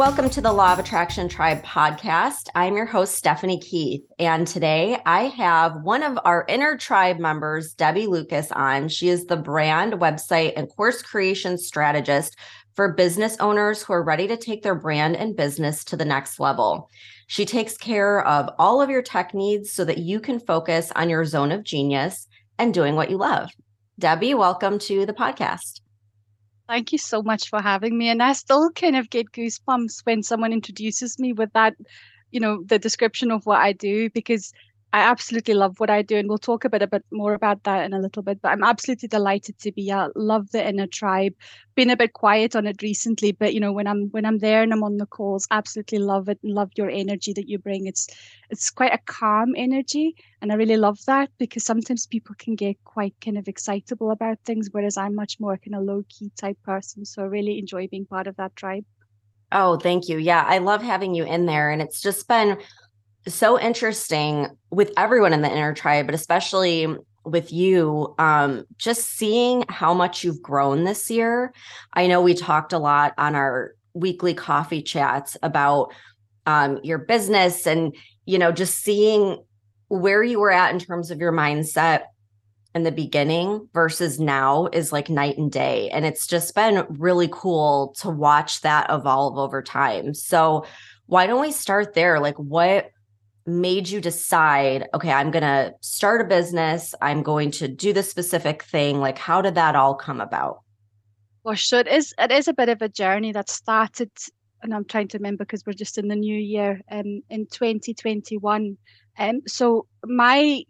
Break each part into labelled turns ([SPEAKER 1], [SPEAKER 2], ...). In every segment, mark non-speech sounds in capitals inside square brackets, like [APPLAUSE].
[SPEAKER 1] Welcome to the Law of Attraction Tribe podcast. I'm your host, Stephanie Keith. And today I have one of our inner tribe members, Debbie Lucas, on. She is the brand, website, and course creation strategist for business owners who are ready to take their brand and business to the next level. She takes care of all of your tech needs so that you can focus on your zone of genius and doing what you love. Debbie, welcome to the podcast.
[SPEAKER 2] Thank you so much for having me. And I still kind of get goosebumps when someone introduces me with that, you know, the description of what I do, because I absolutely love what I do, and we'll talk a bit a bit more about that in a little bit. But I'm absolutely delighted to be. I love the inner tribe. Been a bit quiet on it recently, but you know when I'm when I'm there and I'm on the calls, absolutely love it. And love your energy that you bring. It's it's quite a calm energy, and I really love that because sometimes people can get quite kind of excitable about things, whereas I'm much more kind of low key type person. So I really enjoy being part of that tribe.
[SPEAKER 1] Oh, thank you. Yeah, I love having you in there, and it's just been so interesting with everyone in the inner tribe, but especially with you, um, just seeing how much you've grown this year. I know we talked a lot on our weekly coffee chats about um, your business and, you know, just seeing where you were at in terms of your mindset in the beginning versus now is like night and day. And it's just been really cool to watch that evolve over time. So, why don't we start there? Like, what made you decide, okay, I'm going to start a business, I'm going to do this specific thing? Like, how did that all come about?
[SPEAKER 2] Well, sure. It is, it is a bit of a journey that started, and I'm trying to remember because we're just in the new year um, in 2021. Um, so, my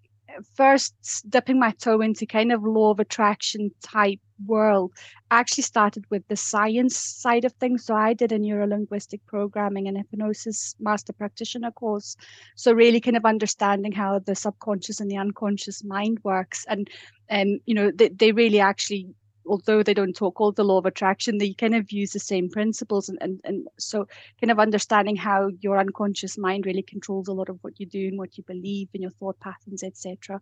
[SPEAKER 2] first dipping my toe into kind of law of attraction type world actually started with the science side of things. So I did a neurolinguistic programming and hypnosis master practitioner course. So really kind of understanding how the subconscious and the unconscious mind works. And um, you know, they, they really actually although they don't talk all the law of attraction, they kind of use the same principles. And, and, and so kind of understanding how your unconscious mind really controls a lot of what you do and what you believe and your thought patterns, etc.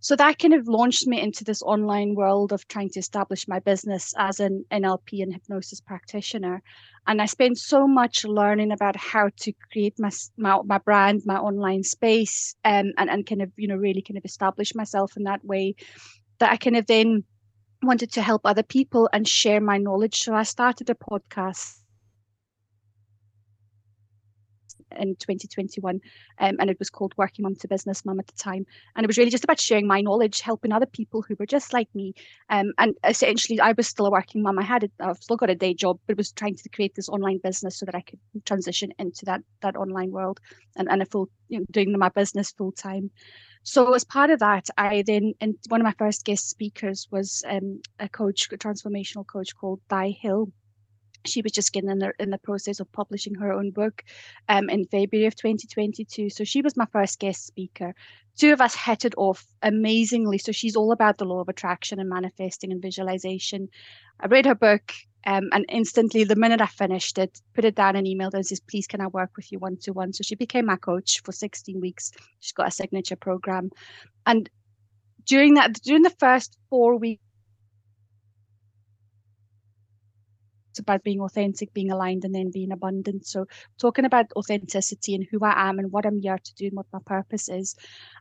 [SPEAKER 2] So that kind of launched me into this online world of trying to establish my business as an NLP and hypnosis practitioner. And I spent so much learning about how to create my, my, my brand, my online space, um, and, and kind of, you know, really kind of establish myself in that way that I kind of then wanted to help other people and share my knowledge. So I started a podcast in 2021 um, and it was called working mum to business mum at the time. And it was really just about sharing my knowledge helping other people who were just like me. Um, and essentially i was still a working mum. I had a, i've still got a day job but was trying to create this online business so that i could transition into that that online world and, and a full you know, doing my business full time so as part of that, I then and one of my first guest speakers was um, a coach, a transformational coach called Di Hill. She was just getting in the in the process of publishing her own book um, in February of 2022. So she was my first guest speaker. Two of us hit it off amazingly. So she's all about the law of attraction and manifesting and visualization. I read her book. Um, and instantly, the minute I finished it, put it down and emailed her and says, please, can I work with you one to one? So she became my coach for 16 weeks. She's got a signature program. And during that, during the first four weeks, it's about being authentic, being aligned, and then being abundant. So, talking about authenticity and who I am and what I'm here to do and what my purpose is.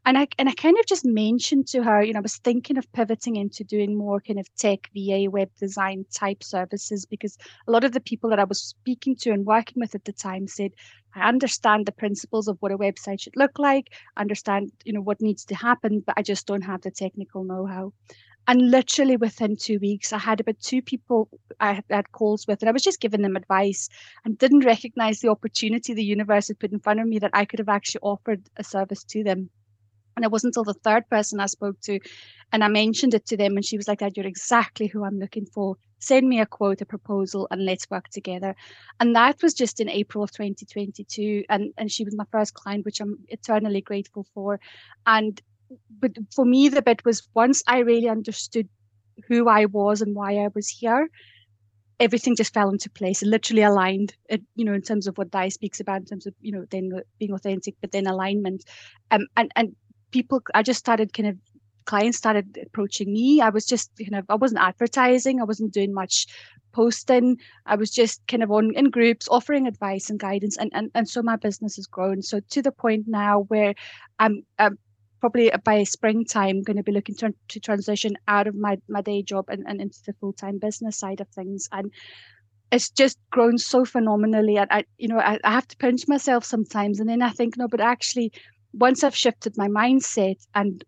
[SPEAKER 2] And I and I kind of just mentioned to her, you know, I was thinking of pivoting into doing more kind of tech, VA, web design type services because a lot of the people that I was speaking to and working with at the time said, I understand the principles of what a website should look like, understand, you know, what needs to happen, but I just don't have the technical know-how. And literally within two weeks, I had about two people I had calls with, and I was just giving them advice and didn't recognize the opportunity the universe had put in front of me that I could have actually offered a service to them. And it wasn't until the third person I spoke to and I mentioned it to them, and she was like, you're exactly who I'm looking for. Send me a quote, a proposal, and let's work together. And that was just in April of 2022. And, and she was my first client, which I'm eternally grateful for. And but for me, the bit was once I really understood who I was and why I was here, everything just fell into place. It literally aligned, you know, in terms of what Di speaks about, in terms of, you know, then being authentic, but then alignment. Um, and, and people, I just started kind of clients started approaching me. I was just, you know, I wasn't advertising, I wasn't doing much posting. I was just kind of on in groups offering advice and guidance. And and, and so my business has grown. So to the point now where I'm, I'm probably by springtime going to be looking to, to transition out of my, my day job and, and into the full-time business side of things. And it's just grown so phenomenally. And I, you know, I, I have to pinch myself sometimes. And then I think, no, but actually once I've shifted my mindset and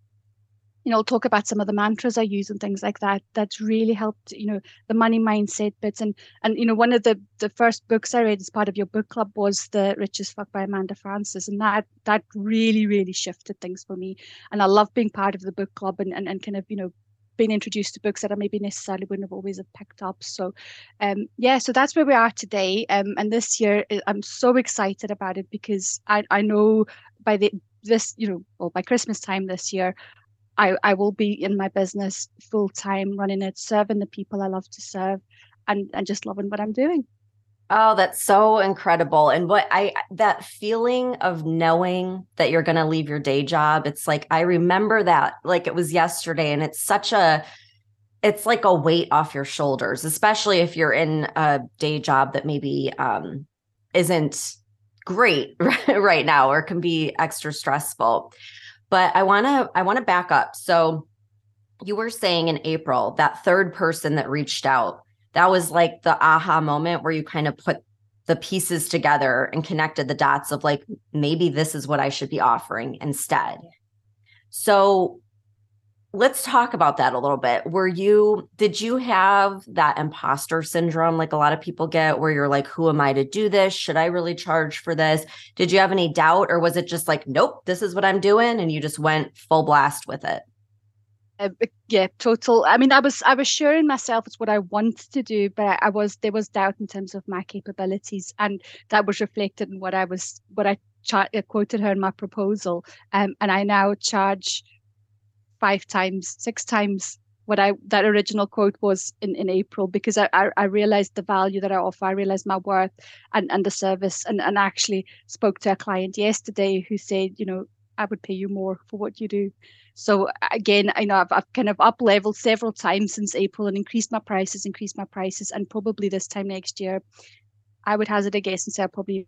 [SPEAKER 2] you know, I'll talk about some of the mantras I use and things like that. That's really helped, you know, the money mindset bits. And and you know, one of the the first books I read as part of your book club was The Rich as Fuck by Amanda Frances. And that that really, really shifted things for me. And I love being part of the book club and and, and kind of, you know, being introduced to books that I maybe necessarily wouldn't have always have picked up. So um yeah, so that's where we are today. Um and this year I'm so excited about it because I, I know by the this, you know, well by Christmas time this year, I, I will be in my business full time, running it, serving the people I love to serve, and and just loving what I'm doing.
[SPEAKER 1] Oh, that's so incredible. And what I that feeling of knowing that you're going to leave your day job, it's like I remember that like it was yesterday and it's such a it's like a weight off your shoulders, especially if you're in a day job that maybe um isn't great [LAUGHS] right now or can be extra stressful. But I want to I want to back up. So you were saying in April that third person that reached out, that was like the aha moment where you kind of put the pieces together and connected the dots of like maybe this is what I should be offering instead. So let's talk about that a little bit. Were you, did you have that imposter syndrome like a lot of people get where you're like, who am I to do this? Should I really charge for this? Did you have any doubt or was it just like, nope, this is what I'm doing? And you just went full blast with it?
[SPEAKER 2] Uh, yeah, total. I mean, I was I was sure in myself it's what I wanted to do, but I was there was doubt in terms of my capabilities, and that was reflected in what I was what I cha- quoted her in my proposal. Um, and I now charge five times, six times what I that original quote was in, in April because I, I, I realized the value that I offer, I realized my worth and, and the service. And, and actually spoke to a client yesterday who said, you know, I would pay you more for what you do. So again, I know I've, I've kind of up leveled several times since April and increased my prices, increased my prices, and probably this time next year, I would hazard a guess and say I'll probably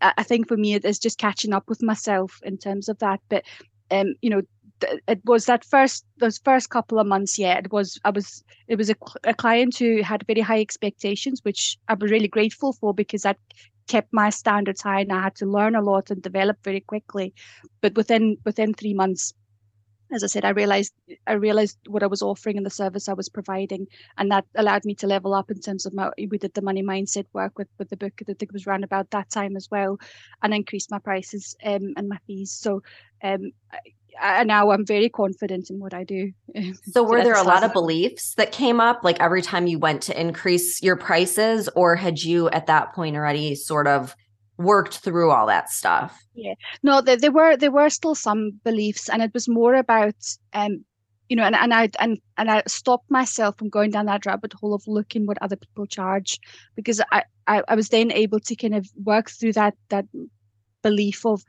[SPEAKER 2] I think for me it is just catching up with myself in terms of that. But um, you know, it was that first those first couple of months. Yeah, it was. I was. It was a, a client who had very high expectations, which I was really grateful for because that kept my standards high, and I had to learn a lot and develop very quickly. But within within three months, as I said, I realized I realized what I was offering and the service I was providing, and that allowed me to level up in terms of my. We did the money mindset work with with the book that it was around about that time as well, and increased my prices um, and my fees. So, um, I, now I'm very confident in what I do. [LAUGHS]
[SPEAKER 1] So, were there a lot of beliefs that came up, like every time you went to increase your prices, or had you at that point already sort of worked through all that stuff.
[SPEAKER 2] Yeah. No there, there were there were still some beliefs and it was more about um you know and, and i and and i stopped myself from going down that rabbit hole of looking what other people charge because I, I i was then able to kind of work through that that belief of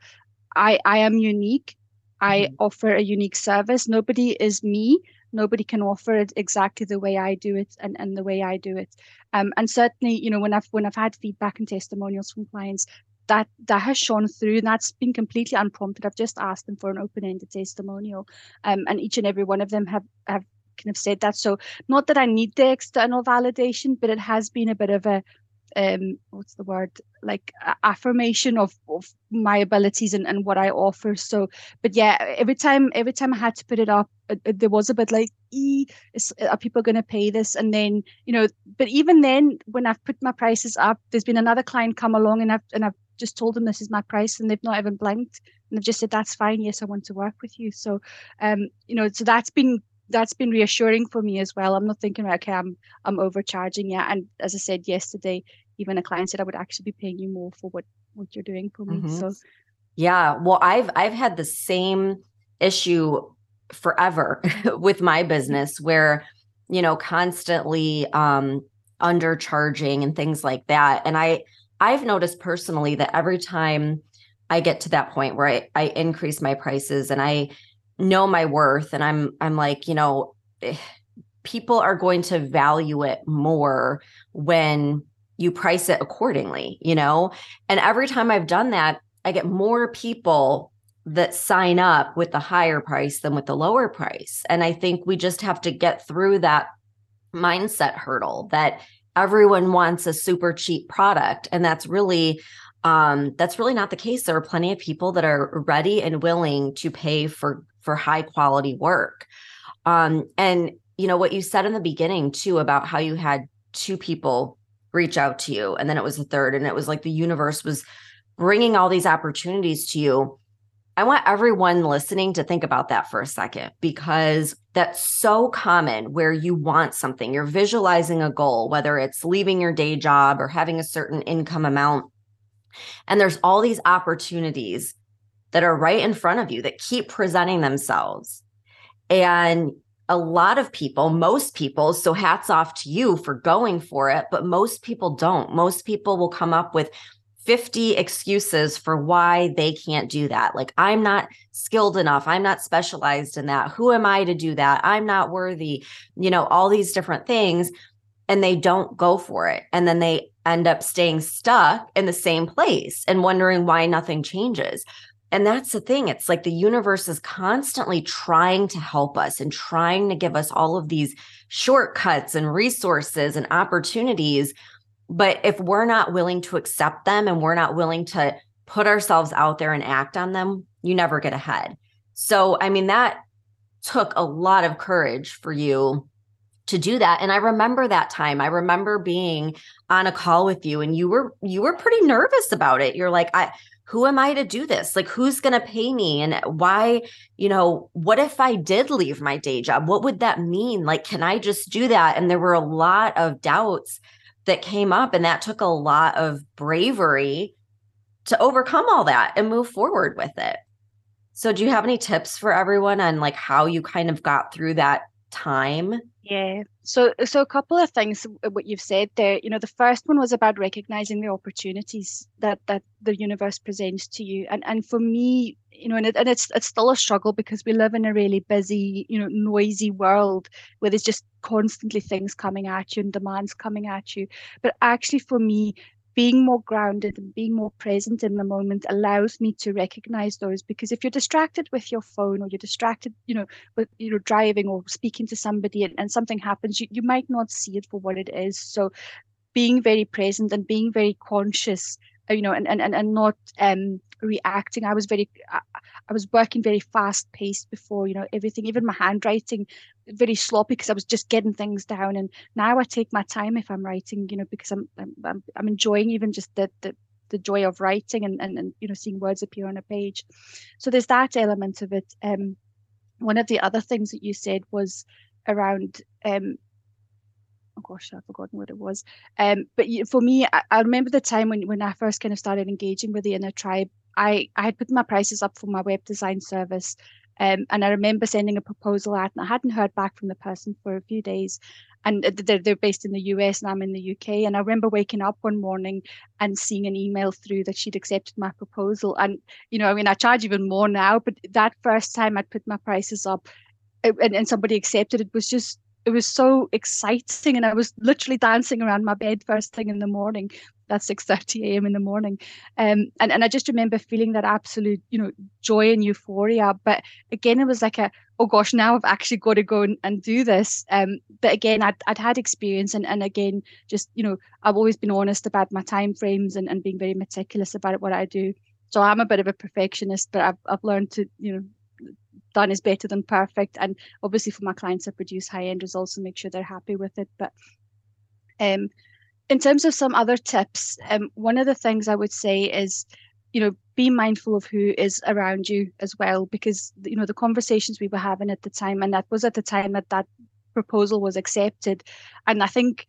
[SPEAKER 2] i i am unique. I mm-hmm. offer a unique service. Nobody is me nobody can offer it exactly the way I do it and, and the way I do it. Um, and certainly, you know, when I've when I've had feedback and testimonials from clients, that that has shone through and that's been completely unprompted. I've just asked them for an open-ended testimonial. Um, and each and every one of them have have kind of said that. So not that I need the external validation, but it has been a bit of a um what's the word? Like affirmation of, of my abilities and, and what i offer. So but yeah every time every time i had to put it up it, it, there was a bit like e is, are people going to pay this? And then you know but even then when i've put my prices up there's been another client come along and i've and i've just told them this is my price and they've not even blinked. And they've just said that's fine. Yes i want to work with you. So um you know so that's been that's been reassuring for me as well. I'm not thinking, okay, I'm I'm overcharging. Yeah, and as I said yesterday, even a client said I would actually be paying you more for what what you're doing for me. Mm-hmm. So,
[SPEAKER 1] yeah, well, I've I've had the same issue forever [LAUGHS] with my business where you know constantly um undercharging and things like that and i i've noticed personally that every time I get to that point where I, I increase my prices and I know my worth and I'm I'm like, you know, eh, people are going to value it more when you price it accordingly, you know? And every time I've done that, I get more people that sign up with the higher price than with the lower price. And I think we just have to get through that mindset hurdle that everyone wants a super cheap product and that's really um that's really not the case there are plenty of people that are ready and willing to pay for for high quality work. Um and you know what you said in the beginning too about how you had two people reach out to you and then it was a third and it was like the universe was bringing all these opportunities to you. I want everyone listening to think about that for a second because that's so common where you want something, you're visualizing a goal, whether it's leaving your day job or having a certain income amount. And there's all these opportunities that are right in front of you that keep presenting themselves. And a lot of people, most people, so hats off to you for going for it, but most people don't. Most people will come up with 50 excuses for why they can't do that. Like, I'm not skilled enough. I'm not specialized in that. Who am I to do that? I'm not worthy, you know, all these different things. And they don't go for it. And then they end up staying stuck in the same place and wondering why nothing changes. And that's the thing. It's like the universe is constantly trying to help us and trying to give us all of these shortcuts and resources and opportunities but if we're not willing to accept them and we're not willing to put ourselves out there and act on them, you never get ahead. So, I mean, that took a lot of courage for you to do that and i remember that time i remember being on a call with you and you were you were pretty nervous about it you're like i who am i to do this? Like who's going to pay me? And why you know what if i did leave my day job? What would that mean? Like can i just do that? And there were a lot of doubts that came up and that took a lot of bravery to overcome all that and move forward with it. So do you have any tips for everyone on like how you kind of got through that time?
[SPEAKER 2] Yeah so so a couple of things uh, what you've said there you know the first one was about recognizing the opportunities that that the universe presents to you and and for me you know, and, it, and it's it's still a struggle because we live in a really busy, you know, noisy world where there's just constantly things coming at you and demands coming at you. But actually, for me, being more grounded and being more present in the moment allows me to recognize those. Because if you're distracted with your phone or you're distracted you know with you know driving or speaking to somebody and, and something happens you, you might not see it for what it is. So being very present and being very conscious you know and and, and not um reacting. I was very I, I was working very fast paced before you know everything even my handwriting very sloppy because i was just getting things down. And now i take my time if i'm writing you know because i'm i'm, I'm enjoying even just the, the the joy of writing and, and and you know seeing words appear on a page. So there's that element of it. Um one of the other things that you said was around um oh gosh, I've forgotten what it was. Um, but for me, I, I, remember the time when, when I first kind of started engaging with the inner tribe, I, I had put my prices up for my web design service. Um, and I remember sending a proposal out, and I hadn't heard back from the person for a few days. And they're, they're based in the US, and I'm in the UK. And I remember waking up one morning and seeing an email through that she'd accepted my proposal. And, you know, I mean, I charge even more now, but that first time I'd put my prices up and, and somebody accepted it was just it was so exciting and i was literally dancing around my bed first thing in the morning that's 6.30 a.m in the morning. Um, and, and i just remember feeling that absolute you know joy and euphoria. But again it was like a oh gosh now i've actually got to go and, and do this. Um, but again I'd, I'd had experience and, and again just you know i've always been honest about my time frames and, and being very meticulous about what i do. So i'm a bit of a perfectionist but i've, I've learned to you know done is better than perfect. And obviously for my clients, I produce high end results and make sure they're happy with it. But um, in terms of some other tips, um, one of the things I would say is, you know, be mindful of who is around you as well, because you know the conversations we were having at the time, and that was at the time that that proposal was accepted, and I think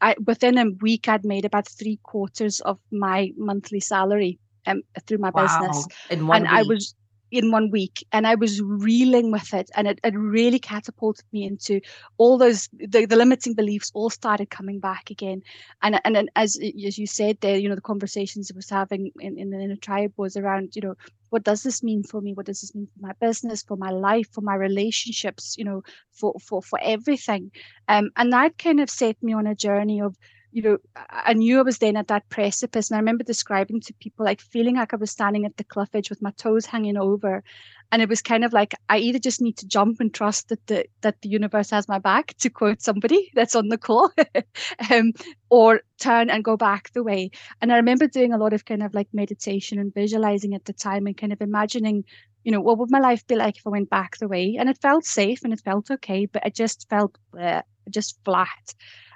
[SPEAKER 2] I within a week I'd made about three quarters of my monthly salary um through my wow. business,
[SPEAKER 1] and week.
[SPEAKER 2] I was in one week and I was reeling with it and it, it really catapulted me into all those the, the limiting beliefs all started coming back again. And and, and as as you said there you know the conversations I was having in, in the inner tribe was around you know what does this mean for me? What does this mean for my business for my life for my relationships you know for for for everything? Um and that kind of set me on a journey of you know, I knew I was then at that precipice. And I remember describing to people like feeling like I was standing at the cliff edge with my toes hanging over. And it was kind of like I either just need to jump and trust that the that the universe has my back, to quote somebody [LAUGHS] that's on the call, [LAUGHS] um, or turn and go back the way. And I remember doing a lot of kind of like meditation and visualizing at the time and kind of imagining you know, what would my life be like if I went back the way? And it felt safe and it felt okay, but it just felt uh, just flat.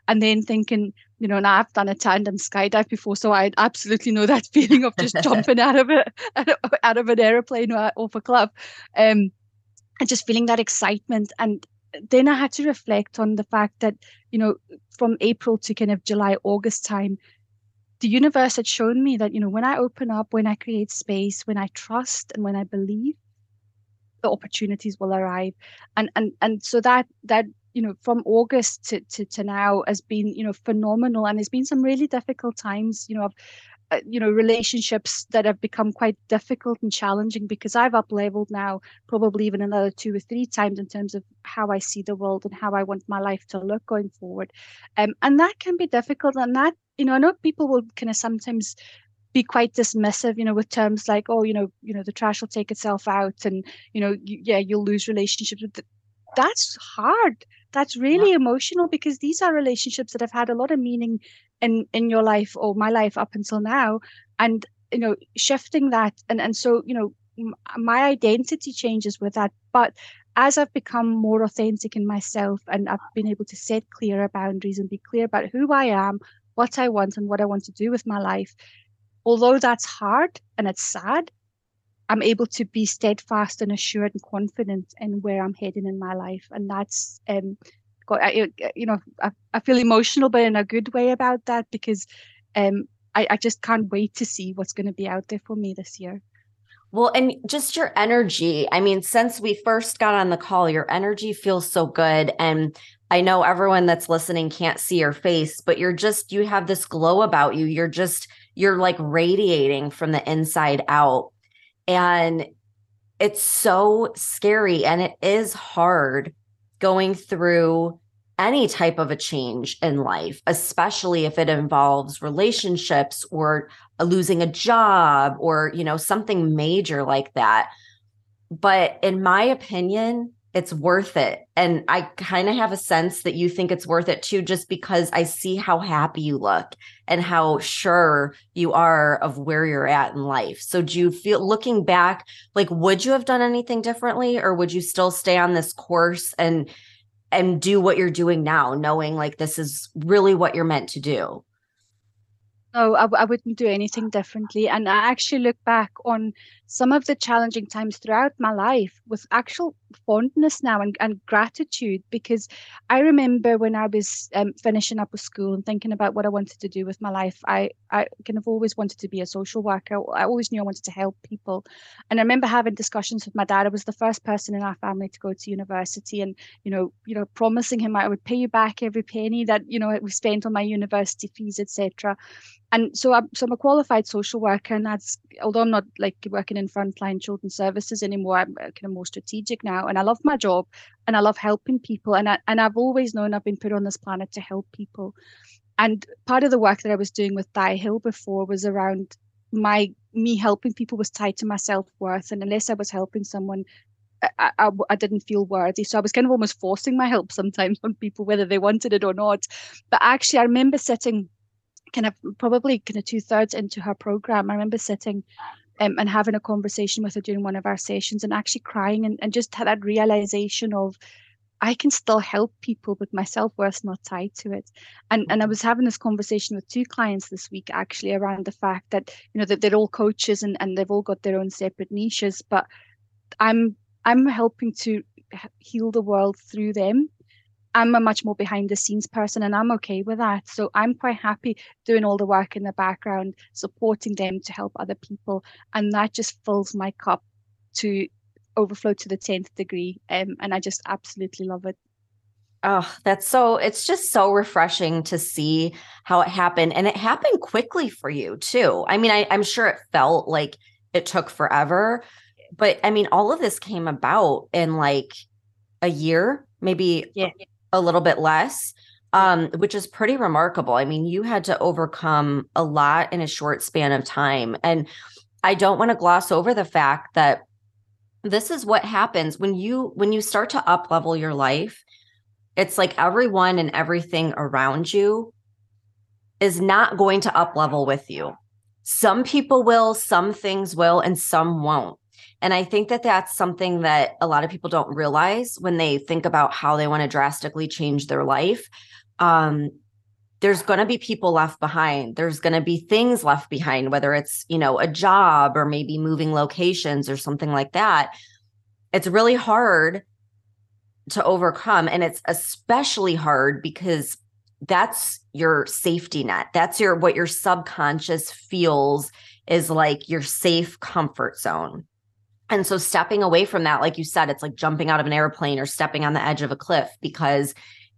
[SPEAKER 2] And then thinking, you know, and I've done a tandem skydive before, so I absolutely know that [LAUGHS] feeling of just [LAUGHS] jumping out of it, [LAUGHS] out of an aeroplane or off a club, um, and just feeling that excitement. And then I had to reflect on the fact that, you know, from April to kind of July, August time, the universe had shown me that, you know, when I open up, when I create space, when I trust, and when I believe, the opportunities will arrive. And and and so that that you know from august to, to, to now has been you know phenomenal and there's been some really difficult times you know of uh, you know relationships that have become quite difficult and challenging because i've up leveled now probably even another two or three times in terms of how i see the world and how i want my life to look going forward um, and that can be difficult and that you know i know people will kind of sometimes be quite dismissive, you know, with terms like, oh, you know, you know, the trash will take itself out, and you know, you, yeah, you'll lose relationships. But that's hard. That's really yeah. emotional because these are relationships that have had a lot of meaning in in your life or my life up until now. And you know shifting that and and so you know my identity changes with that. But as i've become more authentic in myself and i've been able to set clearer boundaries and be clear about who i am what i want and what i want to do with my life although that's hard and it's sad I'm able to be steadfast and assured and confident in where I'm heading in my life, and that's um, got I, you know I, I feel emotional, but in a good way about that because um, I, I just can't wait to see what's going to be out there for me this year.
[SPEAKER 1] Well, and just your energy. I mean, since we first got on the call, your energy feels so good. And I know everyone that's listening can't see your face, but you're just, you have this glow about you. You're just, you're like radiating from the inside out. And it's so scary and it is hard going through any type of a change in life, especially if it involves relationships or losing a job or, you know, something major like that. But in my opinion, it's worth it. And I kind of have a sense that you think it's worth it too, just because I see how happy you look and how sure you are of where you're at in life. So, do you feel looking back, like, would you have done anything differently or would you still stay on this course and? and do what you're doing now knowing like this is really what you're meant to do
[SPEAKER 2] no, I, I wouldn't do anything differently. And I actually look back on some of the challenging times throughout my life with actual fondness now and, and gratitude because I remember when I was um, finishing up with school and thinking about what I wanted to do with my life, I, I kind of always wanted to be a social worker. I always knew I wanted to help people. And I remember having discussions with my dad. I was the first person in our family to go to university and, you know, you know, promising him I would pay you back every penny that, you know, we spent on my university fees, etc and so I'm so I'm a qualified social worker, and that's although I'm not like working in frontline children's services anymore, I'm uh, kind of more strategic now, and I love my job, and I love helping people, and I and I've always known I've been put on this planet to help people, and part of the work that I was doing with Di Hill before was around my me helping people was tied to my self worth, and unless I was helping someone, I, I, I, didn't feel worthy. So I was kind of almost forcing my help sometimes [LAUGHS] on people, whether they wanted it or not. But actually, I remember sitting kind of probably kind of two thirds into her program, I remember sitting um, and having a conversation with her during one of our sessions and actually crying and, and just had that realization of I can still help people, but my self worth's not tied to it. And and I was having this conversation with two clients this week actually around the fact that you know that they're all coaches and, and they've all got their own separate niches, but I'm I'm helping to heal the world through them I'm a much more behind the scenes person and I'm okay with that. So I'm quite happy doing all the work in the background, supporting them to help other people. And that just fills my cup to overflow to the 10th degree. Um, and I just absolutely love it.
[SPEAKER 1] Oh, that's so, it's just so refreshing to see how it happened. And it happened quickly for you, too. I mean, I, I'm sure it felt like it took forever, but I mean, all of this came about in like a year, maybe yeah. A little bit less, um, which is pretty remarkable. I mean, you had to overcome a lot in a short span of time. And I don't want to gloss over the fact that this is what happens when you when you start to up level your life it's like everyone and everything around you is not going to up level with you. Some people will, some things will, and some won't. And I think that that's something that a lot of people don't realize when they think about how they want to drastically change their life. Um, there's going to be people left behind. There's going to be things left behind, whether it's, you know, a job or maybe moving locations or something like that. It's really hard to overcome. And it's especially hard because that's your safety net. That's your what your subconscious feels is like your safe comfort zone. And so stepping away from that, like you said, it's like jumping out of an airplane or stepping on the edge of a cliff because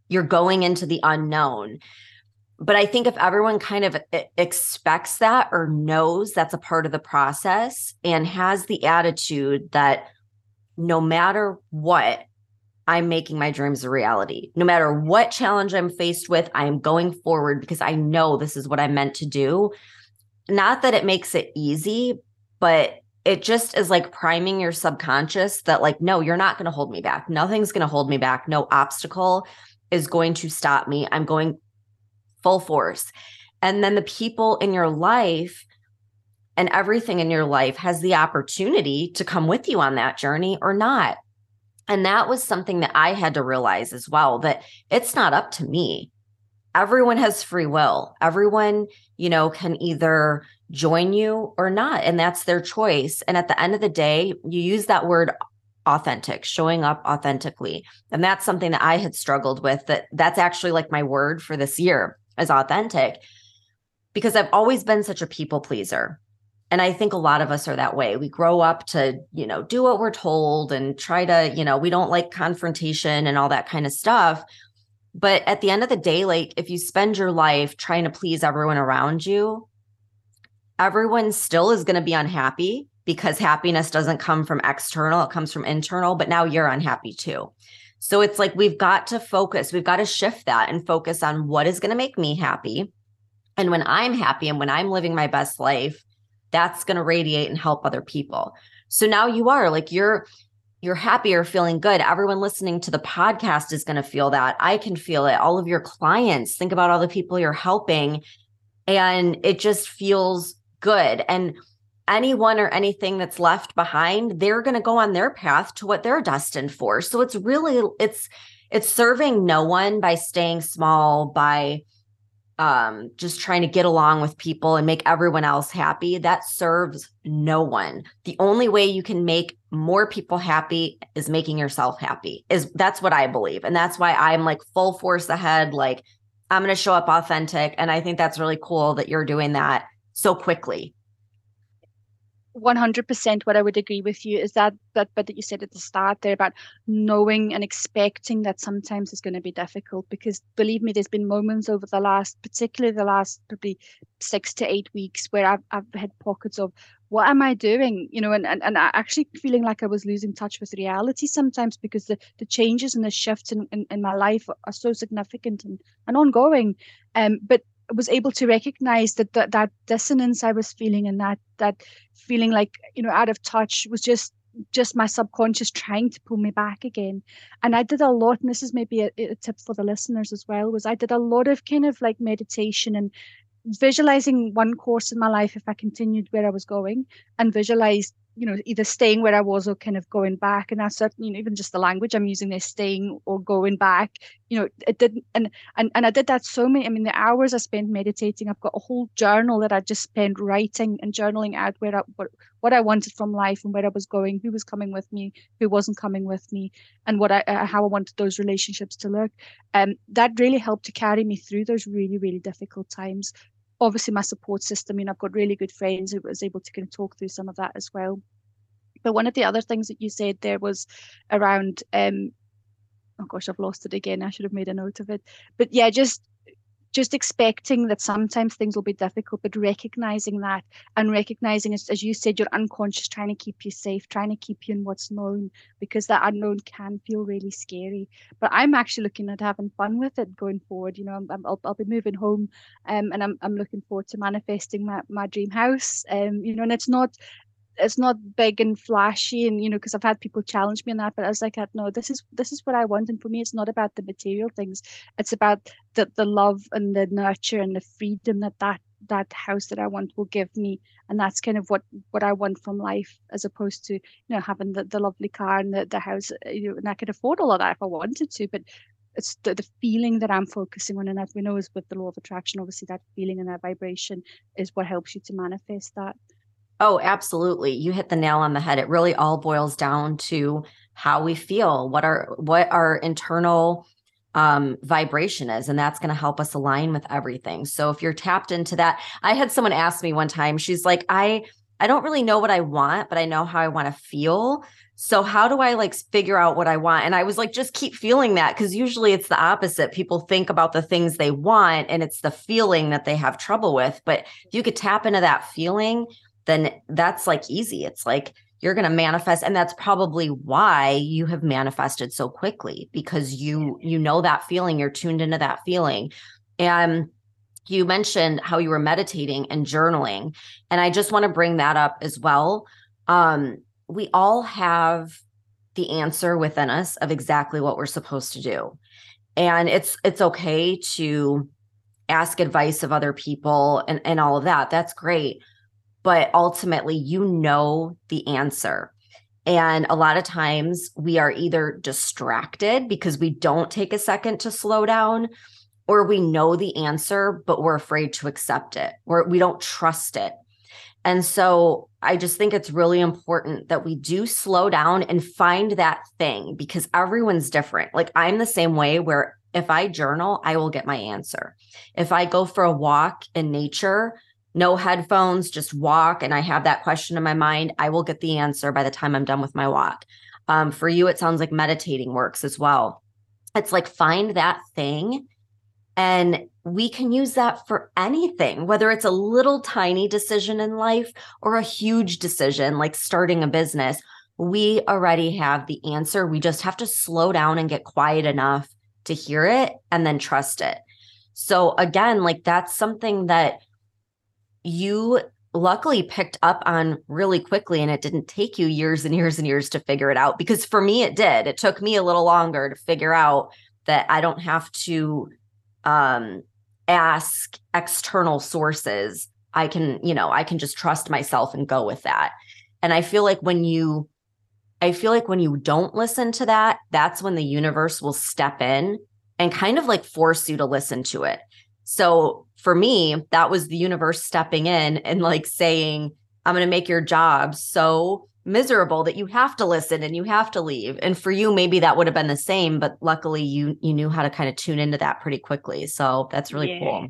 [SPEAKER 1] you're going into the unknown. But I think if everyone kind of expects that or knows that's a part of the process and has the attitude that no matter what, I'm making my dreams a reality. No matter what challenge I'm faced with, I am going forward because I know this is what I'm meant to do. Not that it makes it easy, but it just is like priming your subconscious that, like, no, you're not going to hold me back. Nothing's going to hold me back. No obstacle is going to stop me. I'm going full force. And then the people in your life and everything in your life has the opportunity to come with you on that journey or not. And that was something that I had to realize as well that it's not up to me. Everyone has free will. Everyone, you know, can either join you or not. And that's their choice. And at the end of the day, you use that word authentic, showing up authentically. And that's something that I had struggled with that that's actually like my word for this year is authentic because I've always been such a people pleaser and i think a lot of us are that way we grow up to you know do what we're told and try to you know we don't like confrontation and all that kind of stuff but at the end of the day like if you spend your life trying to please everyone around you everyone still is going to be unhappy because happiness doesn't come from external it comes from internal but now you're unhappy too so it's like we've got to focus we've got to shift that and focus on what is going to make me happy and when i'm happy and when i'm living my best life that's going to radiate and help other people. So now you are like you're you're happier feeling good. Everyone listening to the podcast is going to feel that. I can feel it. All of your clients, think about all the people you're helping and it just feels good. And anyone or anything that's left behind, they're going to go on their path to what they're destined for. So it's really it's it's serving no one by staying small by um, just trying to get along with people and make everyone else happy, that serves no one. The only way you can make more people happy is making yourself happy. Is that's what I believe. And that's why I'm like full force ahead. Like I'm going to show up authentic. And I think that's really cool that you're doing that so quickly.
[SPEAKER 2] 100% what I would agree with you is that that but that you said at the start there about knowing and expecting that sometimes it's going to be difficult because believe me there's been moments over the last particularly the last probably six to eight weeks where I've, I've had pockets of what am I doing you know and, and, and actually feeling like I was losing touch with reality sometimes because the, the changes and the shifts in, in, in my life are so significant and, and ongoing um but was able to recognize that, that that dissonance I was feeling and that that feeling like you know out of touch was just just my subconscious trying to pull me back again. And i did a lot and this is maybe a, a, tip for the listeners as well was i did a lot of kind of like meditation and visualizing one course in my life if i continued where i was going and visualized you know either staying where i was or kind of going back and that's you know even just the language i'm using there staying or going back you know it didn't and and, and i did that so many i mean the hours i spent meditating i've got a whole journal that i just spent writing and journaling out where I, what, what i wanted from life and where i was going who was coming with me who wasn't coming with me and what i uh, how i wanted those relationships to look. And um, that really helped to carry me through those really really difficult times obviously my support system. I mean, I've got really good friends who was able to kind of talk through some of that as well. But one of the other things that you said there was around um oh gosh, I've lost it again. I should have made a note of it. But yeah, just just expecting that sometimes things will be difficult, but recognizing that and recognizing, as, as you said, your unconscious trying to keep you safe, trying to keep you in what's known, because that unknown can feel really scary. But I'm actually looking at having fun with it going forward. You know, I'm, I'll, I'll be moving home, um, and I'm, I'm looking forward to manifesting my, my dream house. Um, you know, and it's not it's not big and flashy and you know because i've had people challenge me on that but i was like no this is this is what i want and for me it's not about the material things. It's about the the love and the nurture and the freedom that that that house that i want will give me. And that's kind of what what i want from life as opposed to you know having the, the lovely car and the, the house uh, you know and i could afford all of that if i wanted to but it's the, the feeling that i'm focusing on and as we know is with the law of attraction obviously that feeling and that vibration is what helps you to manifest that
[SPEAKER 1] Oh, absolutely. You hit the nail on the head. It really all boils down to how we feel, what our what our internal um, vibration is, and that's going to help us align with everything. So if you're tapped into that, I had someone ask me one time. She's like, I I don't really know what I want, but I know how I want to feel. So how do I like figure out what I want? And I was like, just keep feeling that because usually it's the opposite. People think about the things they want and it's the feeling that they have trouble with. But if you could tap into that feeling, then that's like easy. It's like you're going to manifest and that's probably why you have manifested so quickly because you you know that feeling, you're tuned into that feeling. And you mentioned how you were meditating and journaling and I just want to bring that up as well. Um we all have the answer within us of exactly what we're supposed to do. And it's it's okay to ask advice of other people and and all of that. That's great but ultimately you know the answer. And a lot of times we are either distracted because we don't take a second to slow down, or we know the answer, but we're afraid to accept it, or we don't trust it. And so I just think it's really important that we do slow down and find that thing because everyone's different. Like I'm the same way where if I journal, I will get my answer. If I go for a walk in nature, no headphones, just walk, and I have that question in my mind, I will get the answer by the time I'm done with my walk. Um, for you, it sounds like meditating works as well. It's like find that thing, and we can use that for anything, whether it's a little tiny decision in life or a huge decision like starting a business. We already have the answer. We just have to slow down and get quiet enough to hear it and then trust it. So, again, like that's something that you luckily picked up on really quickly and it didn't take you years and years and years to figure it out because for me it did. It took me a little longer to figure out that i don't have to um, ask external sources. I can you know i can just trust myself and go with that. And i feel like when you i feel like when you don't listen to that that's when the universe will step in and kind of like force you to listen to it. So for me, that was the universe stepping in and like saying, I'm going to make your job so miserable that you have to listen and you have to leave. And for you, maybe that would have been the same, but luckily you you knew how to kind of tune into that pretty quickly. So that's really yeah. cool.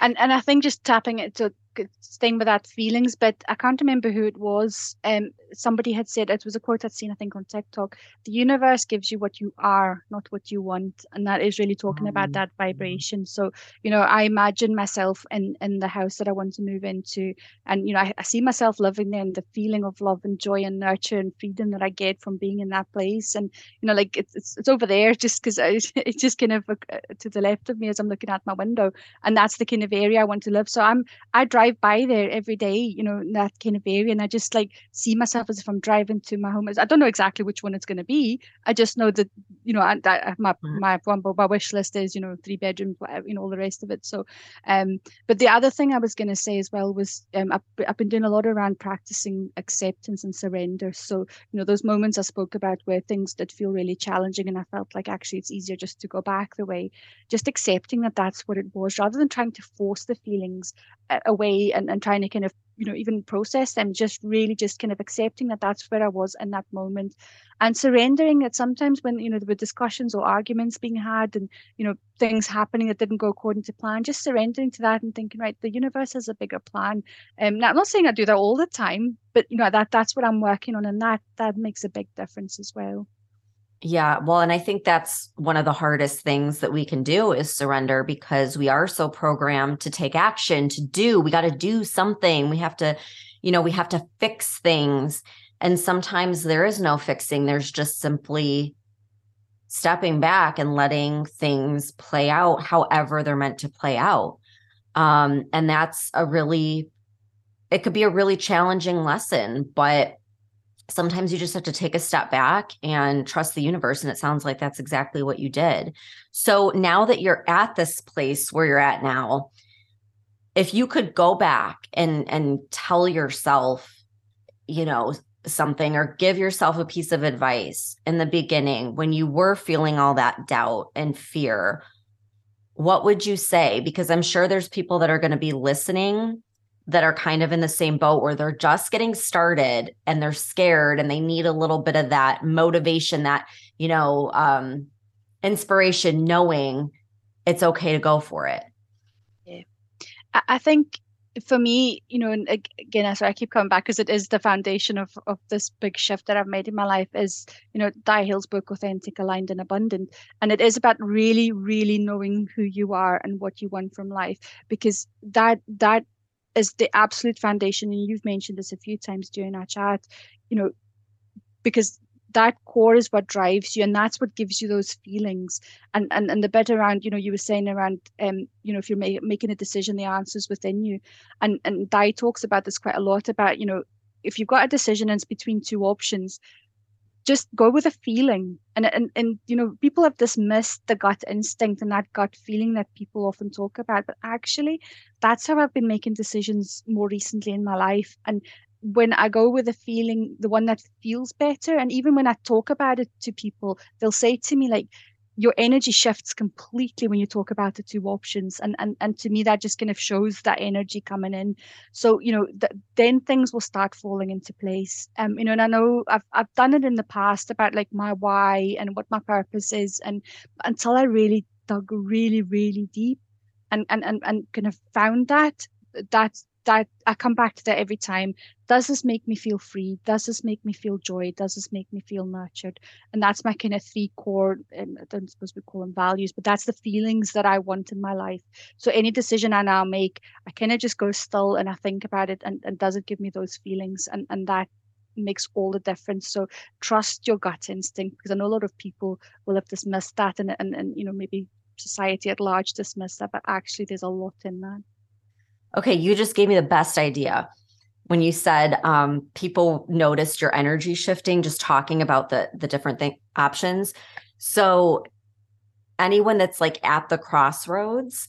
[SPEAKER 2] And and I think just tapping it to staying with that feelings, but I can't remember who it was. Um, somebody had said it was a quote I'd seen, I think, on TikTok. The universe gives you what you are, not what you want, and that is really talking mm. about that vibration. So, you know, I imagine myself in in the house that I want to move into, and you know, I, I see myself living there, and the feeling of love and joy and nurture and freedom that I get from being in that place, and you know, like it's it's, it's over there [LAUGHS] just because it's [LAUGHS] just kind of uh, to the left of me as I'm looking out my window, and that's the kind of area I want to live. So I'm I drive drive by there every day, you know, in that kind of area, and I just like see myself as if I'm driving to my home. I don't know exactly which one it's going to be. I just know that, you know, I, I, my mm-hmm. my one my wish list is, you know, three bedroom, you know, all the rest of it. So, um, but the other thing I was going to say as well was, um, I've, I've been doing a lot around practicing acceptance and surrender. So, you know, those moments I spoke about where things did feel really challenging, and I felt like actually it's easier just to go back the way, just accepting that that's what it was, rather than trying to force the feelings away and, and trying to kind of you know even process them just really just kind of accepting that that's where i was in that moment and surrendering that sometimes when you know there were discussions or arguments being had and you know things happening that didn't go according to plan just surrendering to that and thinking right the universe has a bigger plan. Um i'm not saying i do that all the time but you know that that's what i'm working on and that that makes a big difference as well
[SPEAKER 1] yeah, well, and I think that's one of the hardest things that we can do is surrender because we are so programmed to take action, to do. We got to do something. We have to, you know, we have to fix things. And sometimes there is no fixing. There's just simply stepping back and letting things play out however they're meant to play out. Um, and that's a really, it could be a really challenging lesson, but sometimes you just have to take a step back and trust the universe and it sounds like that's exactly what you did. So now that you're at this place where you're at now if you could go back and and tell yourself you know something or give yourself a piece of advice in the beginning when you were feeling all that doubt and fear what would you say? Because i'm sure there's people that are going to be listening that are kind of in the same boat where they're just getting started and they're scared and they need a little bit of that motivation that you know um inspiration knowing it's okay to go for it.
[SPEAKER 2] Yeah. I think for me you know and again sorry i keep coming back because it is the foundation of of this big shift that i've made in my life is you know Di Hill's book authentic aligned and abundant. And it is about really really knowing who you are and what you want from life because that that is the absolute foundation and you've mentioned this a few times during our chat you know because that core is what drives you and that's what gives you those feelings. And and, and the bit around you know you were saying around um you know if you're ma- making a decision the answers within you. And and Di talks about this quite a lot about you know if you've got a decision and it's between two options just go with a feeling. And, and and you know people have dismissed the gut instinct and that gut feeling that people often talk about but actually that's how i've been making decisions more recently in my life. And when i go with a feeling the one that feels better and even when i talk about it to people they'll say to me like your energy shifts completely when you talk about the two options. And and and to me that just kind of shows that energy coming in. So you know th- then things will start falling into place. Um you know and i know i've i've done it in the past about like my why and what my purpose is. And until i really dug really really deep and and and, and kind of found that that's that I come back to that every time. Does this make me feel free? Does this make me feel joy? Does this make me feel nurtured? And that's my kind of three core, um, I don't suppose we call them values, but that's the feelings that I want in my life. So any decision I now make, I kind of just go still and I think about it and, and does it give me those feelings? And, and that makes all the difference. So trust your gut instinct because I know a lot of people will have dismissed that and, and, and you know, maybe society at large dismiss that, but actually there's a lot in that.
[SPEAKER 1] Okay, you just gave me the best idea. When you said um, people noticed your energy shifting just talking about the the different thing options. So anyone that's like at the crossroads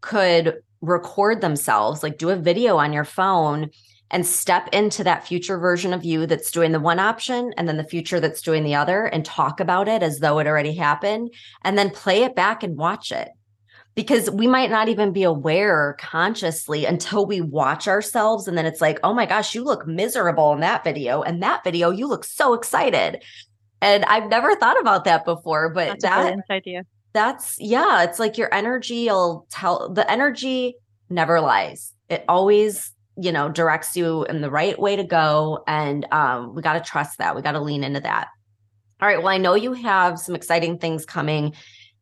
[SPEAKER 1] could record themselves like do a video on your phone and step into that future version of you that's doing the one option and then the future that's doing the other and talk about it as though it already happened and then play it back and watch it because we might not even be aware consciously until we watch ourselves and then it's like oh my gosh you look miserable in that video and that video you look so excited. And i've never thought about that before but
[SPEAKER 2] that's that idea.
[SPEAKER 1] that's yeah it's like your energy will tell the energy never lies. It always you know directs you in the right way to go and um, we got to trust that. We got to lean into that. All right well i know you have some exciting things coming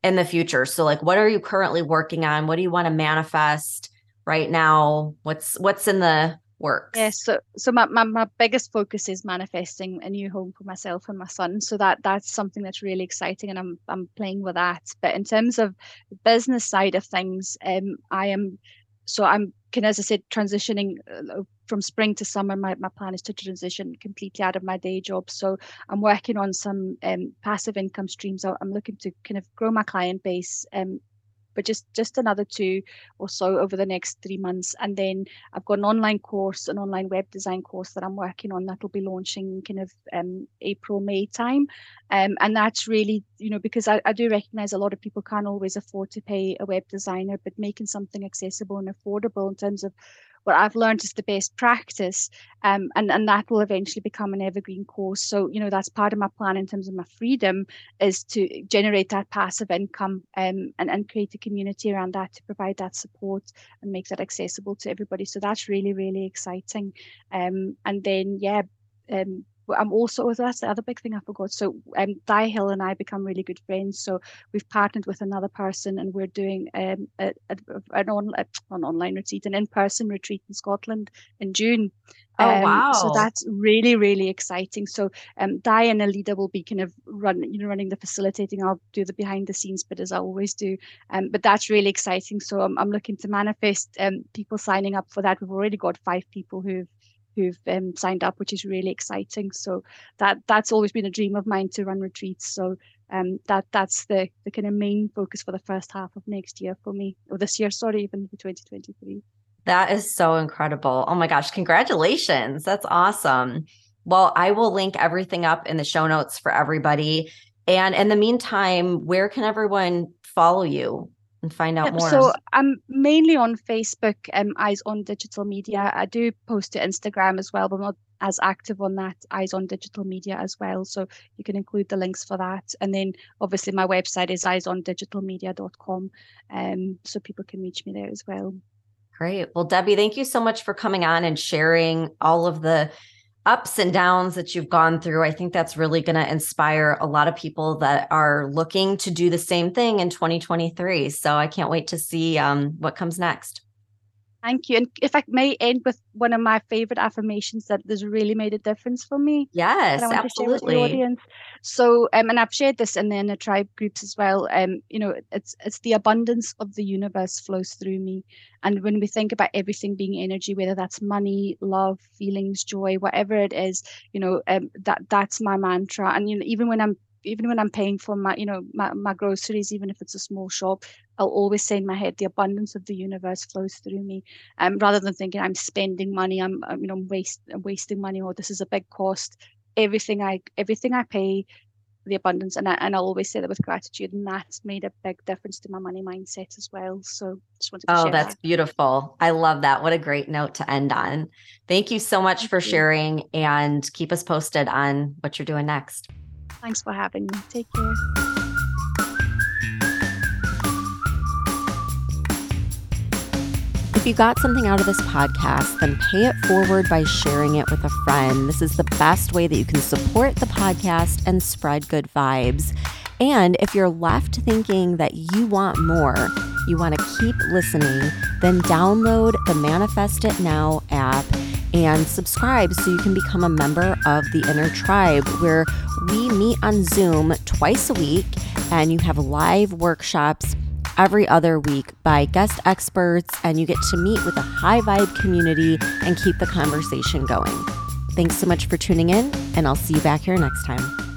[SPEAKER 1] in the future. So like what are you currently working on? What do you want to manifest right now? What's what's in the works?
[SPEAKER 2] Yeah, so so my, my, my biggest focus is manifesting a new home for myself and my son. So that that's something that's really exciting and I'm I'm playing with that. But in terms of the business side of things, um I am so I'm kind as I said, transitioning uh, from spring to summer. My, my plan is to transition completely out of my day job. So I'm working on some um, passive income streams. I'm looking to kind of grow my client base um, but just just another two or so over the next three months. And then I've got an online course, an online web design course that I'm working on that will be launching kind of um, April, May time. Um, and that's really, you know, because I, I do recognize a lot of people can't always afford to pay a web designer, but making something accessible and affordable in terms of what I've learned is the best practice. Um, and, and that will eventually become an evergreen course. So, you know, that's part of my plan in terms of my freedom is to generate that passive income um, and, and create a community around that to provide that support and make that accessible to everybody. So that's really, really exciting. Um, and then, yeah, um, I'm also that's the other big thing I forgot. So um, Di Hill and I become really good friends. So we've partnered with another person, and we're doing um, a, a, an, on, an online retreat, an in-person retreat in Scotland in June.
[SPEAKER 1] Oh um, wow!
[SPEAKER 2] So that's really really exciting. So um, Di and Alida will be kind of run, you know, running the facilitating. I'll do the behind the scenes bit as I always do. Um, but that's really exciting. So I'm, I'm looking to manifest um, people signing up for that. We've already got five people who've who've um, signed up, which is really exciting. So that that's always been a dream of mine to run retreats. So um, that that's the the kind of main focus for the first half of next year for me, or this year, sorry, even for 2023.
[SPEAKER 1] That is so incredible. Oh my gosh, congratulations. That's awesome. Well, I will link everything up in the show notes for everybody. And in the meantime, where can everyone follow you? And find out more?
[SPEAKER 2] So I'm mainly on Facebook, um, Eyes on Digital Media. I do post to Instagram as well, but I'm not as active on that Eyes on Digital Media as well. So you can include the links for that. And then obviously my website is eyesondigitalmedia.com. Um, so people can reach me there as well.
[SPEAKER 1] Great. Well, Debbie, thank you so much for coming on and sharing all of the ups and downs that you've gone through. I think that's really going to inspire a lot of people that are looking to do the same thing in 2023. So I can't wait to see um, what comes next.
[SPEAKER 2] Thank you. And if I may end with one of my favorite affirmations that has really made a difference for me.
[SPEAKER 1] Yes, absolutely. audience.
[SPEAKER 2] So, um, and I've shared this in the inner tribe groups as well. Um, you know, it's it's the abundance of the universe flows through me. And when we think about everything being energy, whether that's money, love, feelings, joy, whatever it is, you know, um, that that's my mantra. And you know, even when I'm even when I'm paying for my, you know, my, my groceries, even if it's a small shop, I'll always say in my head, the abundance of the universe flows through me. Um, rather than thinking I'm spending money, I'm, I'm you know, waste, I'm wasting money, or this is a big cost. Everything I, everything I pay, the abundance, and I, and I'll always say that with gratitude, and that's made a big difference to my money mindset as well. So just wanted to
[SPEAKER 1] oh, that's
[SPEAKER 2] that.
[SPEAKER 1] beautiful. I love that. What a great note to end on. Thank you so much Thank for you. sharing, and keep us posted on what you're doing next.
[SPEAKER 2] Thanks for having me. Take care.
[SPEAKER 1] You got something out of this podcast, then pay it forward by sharing it with a friend. This is the best way that you can support the podcast and spread good vibes. And if you're left thinking that you want more, you want to keep listening, then download the Manifest It Now app and subscribe so you can become a member of the Inner Tribe, where we meet on Zoom twice a week and you have live workshops every other week by guest experts, and you get to meet with a high vibe community and keep the conversation going. Thanks so much for tuning in, and I'll see you back here next time.